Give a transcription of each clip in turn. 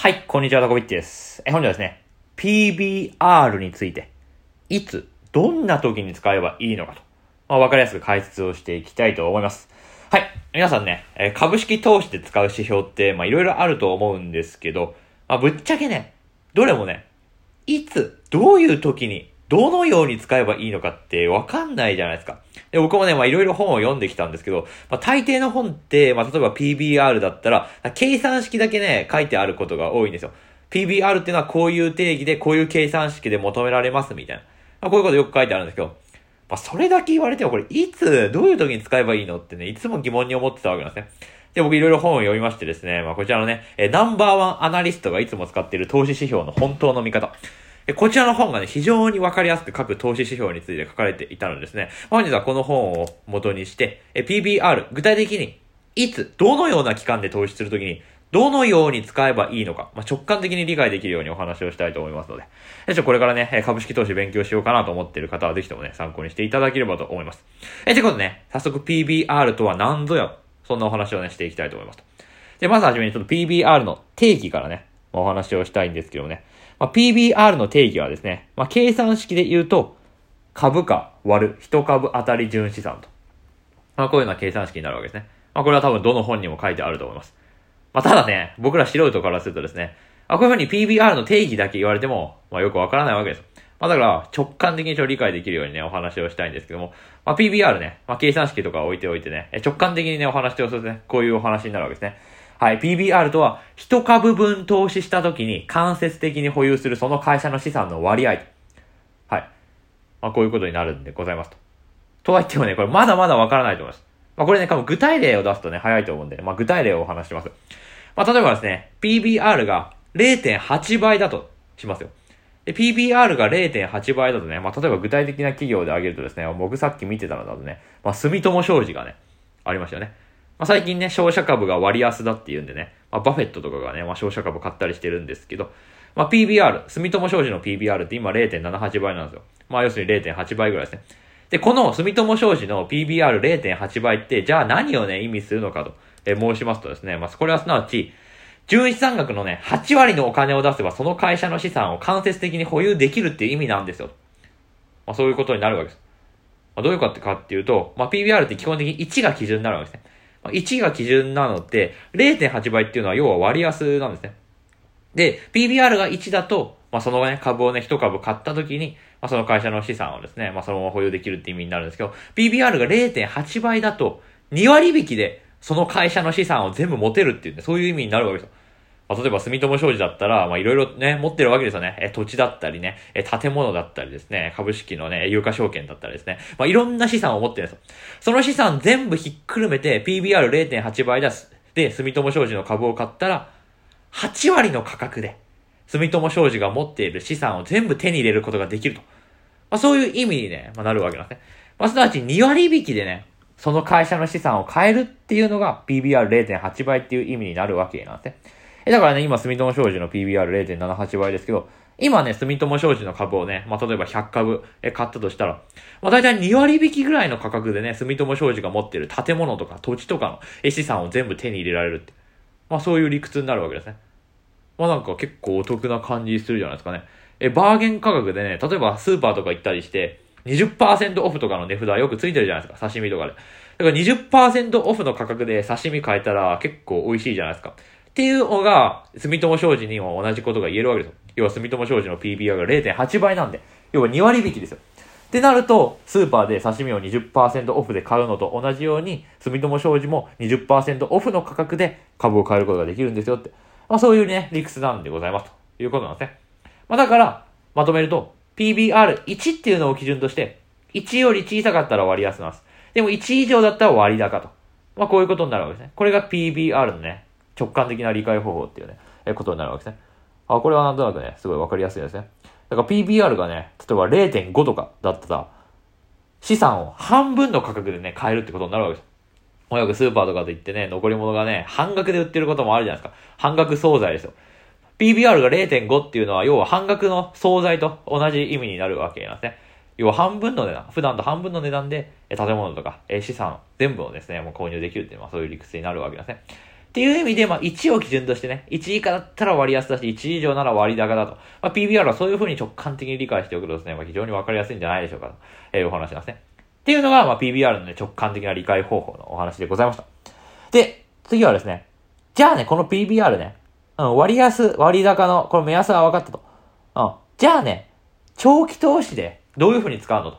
はい、こんにちは、タコビッチです。え、本日はですね、PBR について、いつ、どんな時に使えばいいのかと、まあ、わかりやすく解説をしていきたいと思います。はい、皆さんね、え株式投資で使う指標って、まあ、いろいろあると思うんですけど、まあ、ぶっちゃけね、どれもね、いつ、どういう時に、どのように使えばいいのかってわかんないじゃないですか。で、僕もね、まあいろいろ本を読んできたんですけど、まあ大抵の本って、まあ例えば PBR だったら、計算式だけね、書いてあることが多いんですよ。PBR っていうのはこういう定義で、こういう計算式で求められますみたいな。まあこういうことよく書いてあるんですけど、まあそれだけ言われてもこれいつ、どういう時に使えばいいのってね、いつも疑問に思ってたわけなんですね。で、僕いろいろ本を読みましてですね、まあこちらのね、えナンバーワンアナリストがいつも使っている投資指標の本当の見方。こちらの本がね、非常にわかりやすく各投資指標について書かれていたのですね。本日はこの本を元にして、PBR、具体的に、いつ、どのような期間で投資するときに、どのように使えばいいのか、まあ、直感的に理解できるようにお話をしたいと思いますので、えちょこれからね、株式投資勉強しようかなと思っている方はぜひともね、参考にしていただければと思います。え、ということでね、早速 PBR とは何ぞや、そんなお話をね、していきたいと思います。で、まずはじめにちょっと PBR の定義からね、お話をしたいんですけどね。まあ、PBR の定義はですね、まあ、計算式で言うと、株価割る1株当たり純資産と。まあ、こういうような計算式になるわけですね。まあ、これは多分どの本にも書いてあると思います。まあ、ただね、僕ら素人からするとですね、あ、こういうふうに PBR の定義だけ言われても、まあ、よくわからないわけです。まあ、だから、直感的にちょっと理解できるようにね、お話をしたいんですけども、まあ、PBR ね、まあ、計算式とか置いておいてね、直感的にね、お話をするとね、こういうお話になるわけですね。はい、PBR とは、一株分投資した時に間接的に保有するその会社の資産の割合。はい。まあ、こういうことになるんでございますと。とは言ってもね、これまだまだわからないと思います。まあ、これね、多分具体例を出すとね、早いと思うんで、ねまあ、具体例をお話しします。まあ、例えばですね、PBR が0.8倍だとしますよ。で、PBR が0.8倍だとね、まあ、例えば具体的な企業で挙げるとですね、僕さっき見てたのだとね、まあ、住友商事がね、ありましたよね。まあ、最近ね、商社株が割安だっていうんでね、まあ、バフェットとかがね、まあ、商社株買ったりしてるんですけど、まあ、PBR、住友商事の PBR って今0.78倍なんですよ。まあ、要するに0.8倍ぐらいですね。で、この住友商事の PBR0.8 倍って、じゃあ何をね、意味するのかと、え申しますとですね、まあ、これはすなわち、純資産額のね、8割のお金を出せば、その会社の資産を間接的に保有できるっていう意味なんですよ。まあ、そういうことになるわけです。まあ、どういうことかっていうと、まあ、PBR って基本的に1が基準になるわけですね。1が基準なので、0.8倍っていうのは要は割安なんですね。で、PBR が1だと、まあ、そのね、株をね、1株買った時に、まあ、その会社の資産をですね、まあ、そのまま保有できるって意味になるんですけど、PBR が0.8倍だと、2割引きで、その会社の資産を全部持てるっていうね、そういう意味になるわけですよ。まあ、例えば住友商事だったら、まあいろいろね、持ってるわけですよね。え、土地だったりね、え、建物だったりですね、株式のね、有価証券だったりですね。まあいろんな資産を持ってるんですよ。その資産全部ひっくるめて PBR0.8 倍です。で、住友商事の株を買ったら、8割の価格で、住友商事が持っている資産を全部手に入れることができると。まあそういう意味にね、まあなるわけなんですね。まあすなわち2割引きでね、その会社の資産を買えるっていうのが PBR0.8 倍っていう意味になるわけなんですね。え、だからね、今、住友商事の PBR0.78 倍ですけど、今ね、住友商事の株をね、まあ、例えば100株え買ったとしたら、まあ、大体2割引きぐらいの価格でね、住友商事が持ってる建物とか土地とかのえ資産を全部手に入れられるって。まあ、そういう理屈になるわけですね。まあ、なんか結構お得な感じするじゃないですかね。え、バーゲン価格でね、例えばスーパーとか行ったりして、20%オフとかの値札よくついてるじゃないですか、刺身とかで。だから20%オフの価格で刺身買えたら結構美味しいじゃないですか。っていうのが、住友商事にも同じことが言えるわけですよ。要は住友商事の PBR が0.8倍なんで、要は2割引きですよ。ってなると、スーパーで刺身を20%オフで買うのと同じように、住友商事も20%オフの価格で株を買えることができるんですよって。まあそういうね、理屈なんでございますということなんですね。まあだから、まとめると、PBR1 っていうのを基準として、1より小さかったら割安なんです。でも1以上だったら割高と。まあこういうことになるわけですね。これが PBR のね、直感的な理解方法っていうね、えことになるわけですね。あ、これはなんとなくね、すごいわかりやすいですね。だから PBR がね、例えば0.5とかだったら、資産を半分の価格でね、買えるってことになるわけです。もうよくスーパーとかで行ってね、残り物がね、半額で売ってることもあるじゃないですか。半額惣菜ですよ。PBR が0.5っていうのは、要は半額の惣菜と同じ意味になるわけなんですね。要は半分の値段、普段と半分の値段で、建物とか、資産全部をですね、もう購入できるっていうのはそういう理屈になるわけですね。っていう意味で、まあ、1を基準としてね、1以下だったら割安だし、1以上なら割高だと。まあ、PBR はそういう風に直感的に理解しておくとですね、まあ、非常にわかりやすいんじゃないでしょうかと、いうお話なんですね。っていうのが、まあ、PBR のね、直感的な理解方法のお話でございました。で、次はですね、じゃあね、この PBR ね、うん、割安、割高の、この目安は分かったと。うん。じゃあね、長期投資でどういう風に使うのと。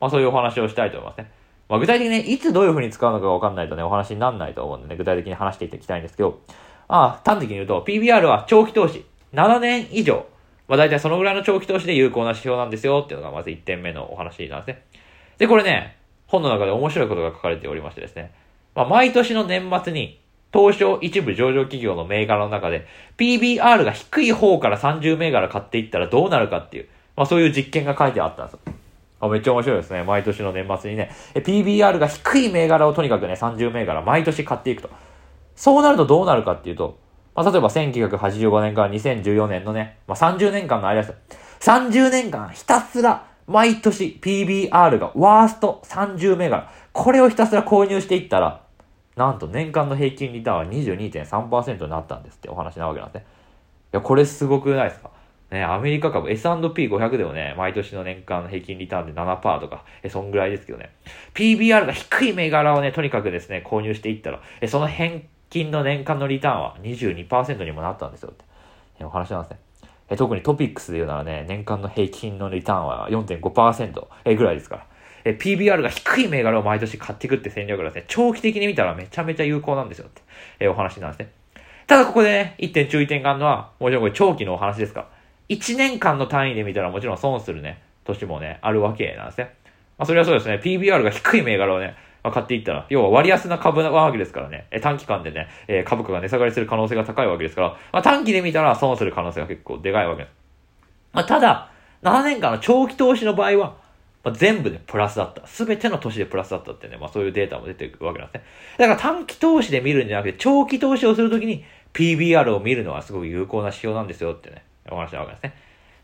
まあ、そういうお話をしたいと思いますね。まあ、具体的にね、いつどういう風に使うのかわかんないとね、お話にならないと思うんでね、具体的に話していきたいんですけど、ああ、端的に言うと、PBR は長期投資、7年以上、まあ大体そのぐらいの長期投資で有効な指標なんですよっていうのがまず1点目のお話なんですね。で、これね、本の中で面白いことが書かれておりましてですね、まあ毎年の年末に、東証一部上場企業の銘柄の中で、PBR が低い方から30銘柄買っていったらどうなるかっていう、まあそういう実験が書いてあったんですよ。あめっちゃ面白いですね。毎年の年末にね、PBR が低い銘柄をとにかくね、30銘柄毎年買っていくと。そうなるとどうなるかっていうと、まあ、例えば1985年から2014年のね、まあ、30年間の間ですよ。30年間ひたすら毎年 PBR がワースト30銘柄。これをひたすら購入していったら、なんと年間の平均リターンは22.3%になったんですってお話なわけなんですね。いや、これすごくないですか？ね、アメリカ株 S&P500 でもね、毎年の年間の平均リターンで7%とか、え、そんぐらいですけどね。PBR が低い銘柄をね、とにかくですね、購入していったら、え、その平均の年間のリターンは22%にもなったんですよって、え、お話なんですね。え、特にトピックスで言うならね、年間の平均のリターンは4.5%えぐらいですから。え、PBR が低い銘柄を毎年買っていくって戦略がですね、長期的に見たらめちゃめちゃ有効なんですよって、え、お話なんですね。ただここでね、一点注意点があるのは、もちろんこれ長期のお話ですから。1年間の単位で見たらもちろん損するね、年もね、あるわけなんですね。まあ、それはそうですね、PBR が低い銘柄をね、まあ、買っていったら、要は割安な株なわけですからね、え短期間でね、え株価が値下がりする可能性が高いわけですから、まあ、短期で見たら損する可能性が結構でかいわけです。まあ、ただ、7年間の長期投資の場合は、まあ、全部でプラスだった。すべての年でプラスだったってね、まあそういうデータも出てくるわけなんですね。だから短期投資で見るんじゃなくて、長期投資をするときに PBR を見るのはすごく有効な指標なんですよってね、お話なわけですね。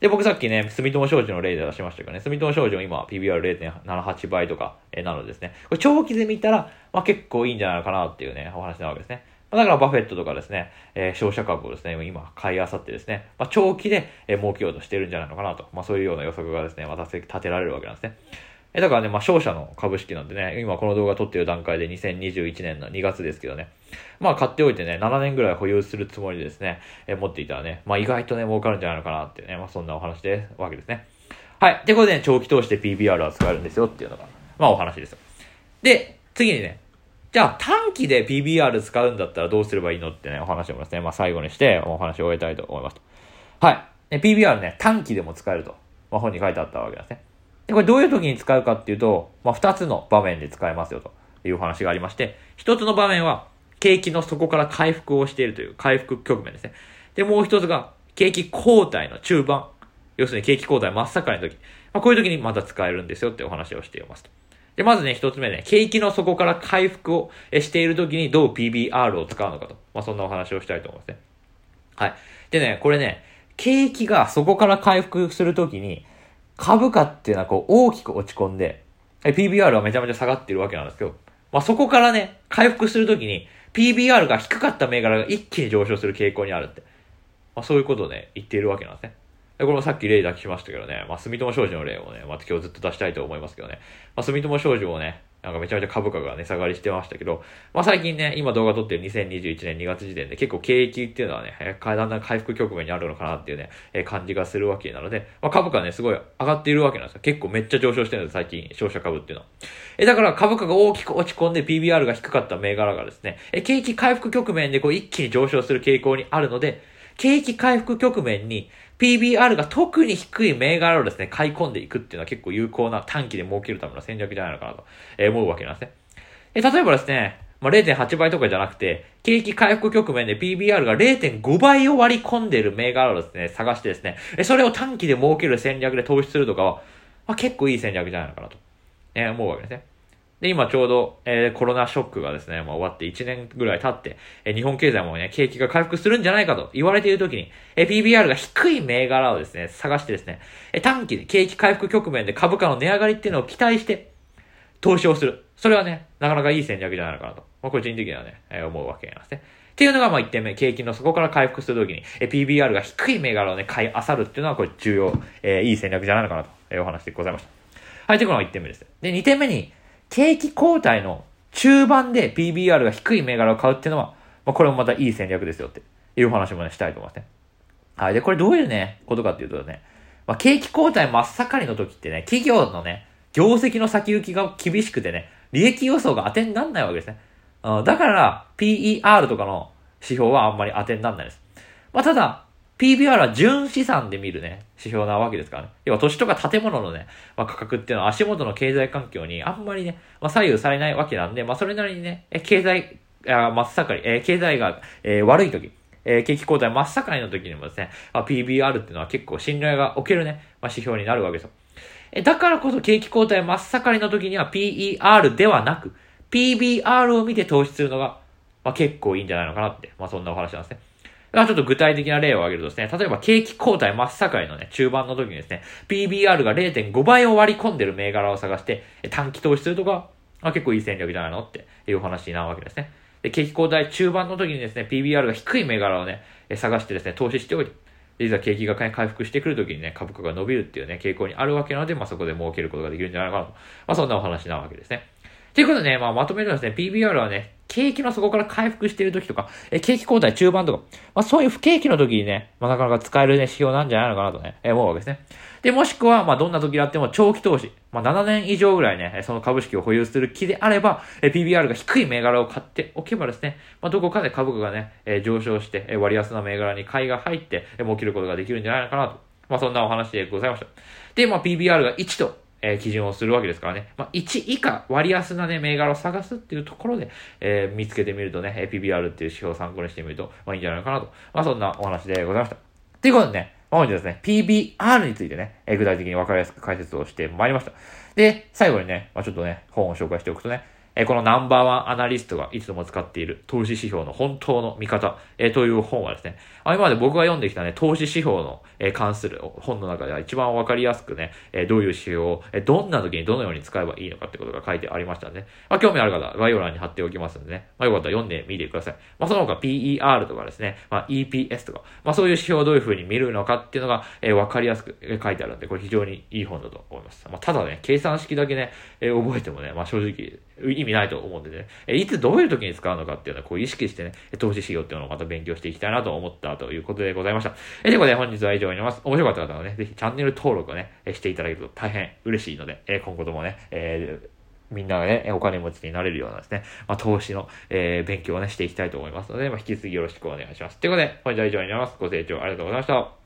で、僕さっきね、住友商事の例で出しましたけどね、住友商事も今 PBR0.78 倍とか、えなのですね、これ長期で見たら、まあ結構いいんじゃないかなっていうね、お話なわけですね。まだからバフェットとかですね、えー、商社株をですね、今買い漁ってですね、まあ、長期で、えー、儲けようとしてるんじゃないのかなと、まあ、そういうような予測がですね、ま立てられるわけなんですね。え、だからね、まあ、商社の株式なんでね、今この動画撮ってる段階で2021年の2月ですけどね、まあ、買っておいてね、7年ぐらい保有するつもりでですね、え持っていたらね、まあ、意外とね、儲かるんじゃないのかなってね、まあ、そんなお話で、わけですね。はい。ってことで、ね、長期投資で PBR は使えるんですよっていうのが、まあ、お話ですよ。で、次にね、じゃあ短期で PBR 使うんだったらどうすればいいのってね、お話をですね、まあ、最後にしてお話を終えたいと思います。はい。PBR ね、短期でも使えると、まあ、本に書いてあったわけですね。で、これどういう時に使うかっていうと、まあ、二つの場面で使えますよという話がありまして、一つの場面は、景気の底から回復をしているという回復局面ですね。で、もう一つが、景気後退の中盤。要するに景気後退真っ盛りの時。まあ、こういう時にまた使えるんですよってお話をしていますと。で、まずね、一つ目ね、景気の底から回復をしている時にどう PBR を使うのかと。まあ、そんなお話をしたいと思いますね。はい。でね、これね、景気が底から回復するときに、株価っていうのはこう大きく落ち込んで、PBR はめちゃめちゃ下がってるわけなんですけど、まあ、そこからね、回復するときに、PBR が低かった銘柄が一気に上昇する傾向にあるって。まあ、そういうことをね、言っているわけなんですね。で、これもさっき例だけしましたけどね、まあ、住友商事の例をね、また今日ずっと出したいと思いますけどね、まあ、住友商事をね、なんかめちゃめちゃ株価が値下がりしてましたけど、まあ最近ね、今動画撮ってる2021年2月時点で結構景気っていうのはね、だんだん回復局面にあるのかなっていうね、え感じがするわけなので、まあ株価ね、すごい上がっているわけなんですよ。結構めっちゃ上昇してるんです、最近、商社株っていうのは。え、だから株価が大きく落ち込んで PBR が低かった銘柄がですね、え、景気回復局面でこう一気に上昇する傾向にあるので、景気回復局面に PBR が特に低い銘柄をですね、買い込んでいくっていうのは結構有効な短期で儲けるための戦略じゃないのかなと思うわけなんですね。え例えばですね、まあ、0.8倍とかじゃなくて、景気回復局面で PBR が0.5倍を割り込んでいる銘柄をですね、探してですね、それを短期で儲ける戦略で投資するとかは、まあ、結構いい戦略じゃないのかなと、え思うわけですね。で、今ちょうど、えー、コロナショックがですね、まあ、終わって1年ぐらい経って、えー、日本経済もね、景気が回復するんじゃないかと言われている時に、えー、PBR が低い銘柄をですね、探してですね、えー、短期で景気回復局面で株価の値上がりっていうのを期待して、投資をする。それはね、なかなかいい戦略じゃないのかなと。まあ、個人的にはね、えー、思うわけなんですね。っていうのが、まあ、1点目。景気の底から回復するときに、え PBR が低い銘柄をね、買い漁るっていうのは、これ重要、えー、いい戦略じゃないのかなと、えー、お話でございました。はい、というのが1点目です。で、2点目に、景気後退の中盤で PBR が低い銘柄を買うっていうのは、まあ、これもまたいい戦略ですよっていう話もね、したいと思いますね。はい。で、これどういうね、ことかっていうとね、まあ、景気後退真っ盛りの時ってね、企業のね、業績の先行きが厳しくてね、利益予想が当てになんないわけですね。だから、PER とかの指標はあんまり当てになんないです。まあ、ただ、PBR は純資産で見るね、指標なわけですからね。要は、都市とか建物のね、まあ、価格っていうのは足元の経済環境にあんまりね、まあ、左右されないわけなんで、まあ、それなりにね、え経済、あ真っ盛り、えー、経済が、えー、悪い時、えー、景気後退真っ盛りの時にもですね、まあ、PBR っていうのは結構信頼がおけるね、まあ、指標になるわけですよ。えだからこそ景気後退真っ盛りの時には PER ではなく、PBR を見て投資するのが、まあ、結構いいんじゃないのかなって、まあ、そんなお話なんですね。ちょっと具体的な例を挙げるとですね、例えば景気後退真っ盛りのね、中盤の時にですね、PBR が0.5倍を割り込んでる銘柄を探して、短期投資するとか、あ、結構いい戦略じゃないのっていう話になるわけですね。で、景気後退中盤の時にですね、PBR が低い銘柄をね、探してですね、投資しておいて、いざ景気が回復してくるときにね、株価が伸びるっていうね、傾向にあるわけなので、まあ、そこで儲けることができるんじゃないかなと。まあ、そんなお話なわけですね。ということでね、まあ、まとめるとですね、PBR はね、景気の底から回復している時とか、え景気後退中盤とか、まあ、そういう不景気の時にね、まあ、なかなか使えるね、指標なんじゃないのかなとね、え思うわけですね。で、もしくは、まあ、どんな時であっても長期投資、まあ、7年以上ぐらいね、その株式を保有する気であれば、え PBR が低い銘柄を買っておけばですね、まあ、どこかで株価がね、え上昇して、え割安な銘柄に買いが入って、え儲けることができるんじゃないのかなと。まあ、そんなお話でございました。で、まあ、PBR が1と、えー、基準をするわけですからね。まあ、1以下割安なね、銘柄を探すっていうところで、えー、見つけてみるとね、PBR っていう指標を参考にしてみると、まあ、いいんじゃないかなと。まあ、そんなお話でございました。ということでね、本日ですね、PBR についてね、え具体的に分かりやすく解説をしてまいりました。で、最後にね、まあ、ちょっとね、本を紹介しておくとね、えこのナンバーワンアナリストがいつも使っている投資指標の本当の見方、えという本はですね、あ今まで僕が読んできたね、投資指標の、え関する本の中では一番わかりやすくね、えどういう指標を、えどんな時にどのように使えばいいのかってことが書いてありましたんで、まあ、興味ある方、概要欄に貼っておきますんでね、まあ、よかったら読んでみてください。まあ、その他 PER とかですね、まあ、EPS とか、まあ、そういう指標をどういう風に見るのかっていうのが、えわかりやすく書いてあるんで、これ非常にいい本だと思います。まあ、ただね、計算式だけね、え覚えてもね、まあ、正直、意味ないと思うんでね、えいつどういう時に使うのかっていうのはこう意識してね、投資しようっていうのをまた勉強していきたいなと思ったということでございました。えということで本日は以上になります。面白かった方はね、ぜひチャンネル登録をね、していただけると大変嬉しいので、え今後ともね、えーみんながね、お金持ちになれるようなですね、まあ、投資の、えー、勉強をね、していきたいと思いますので、まあ、引き続きよろしくお願いします。ということで、本日は以上になります。ご清聴ありがとうございました。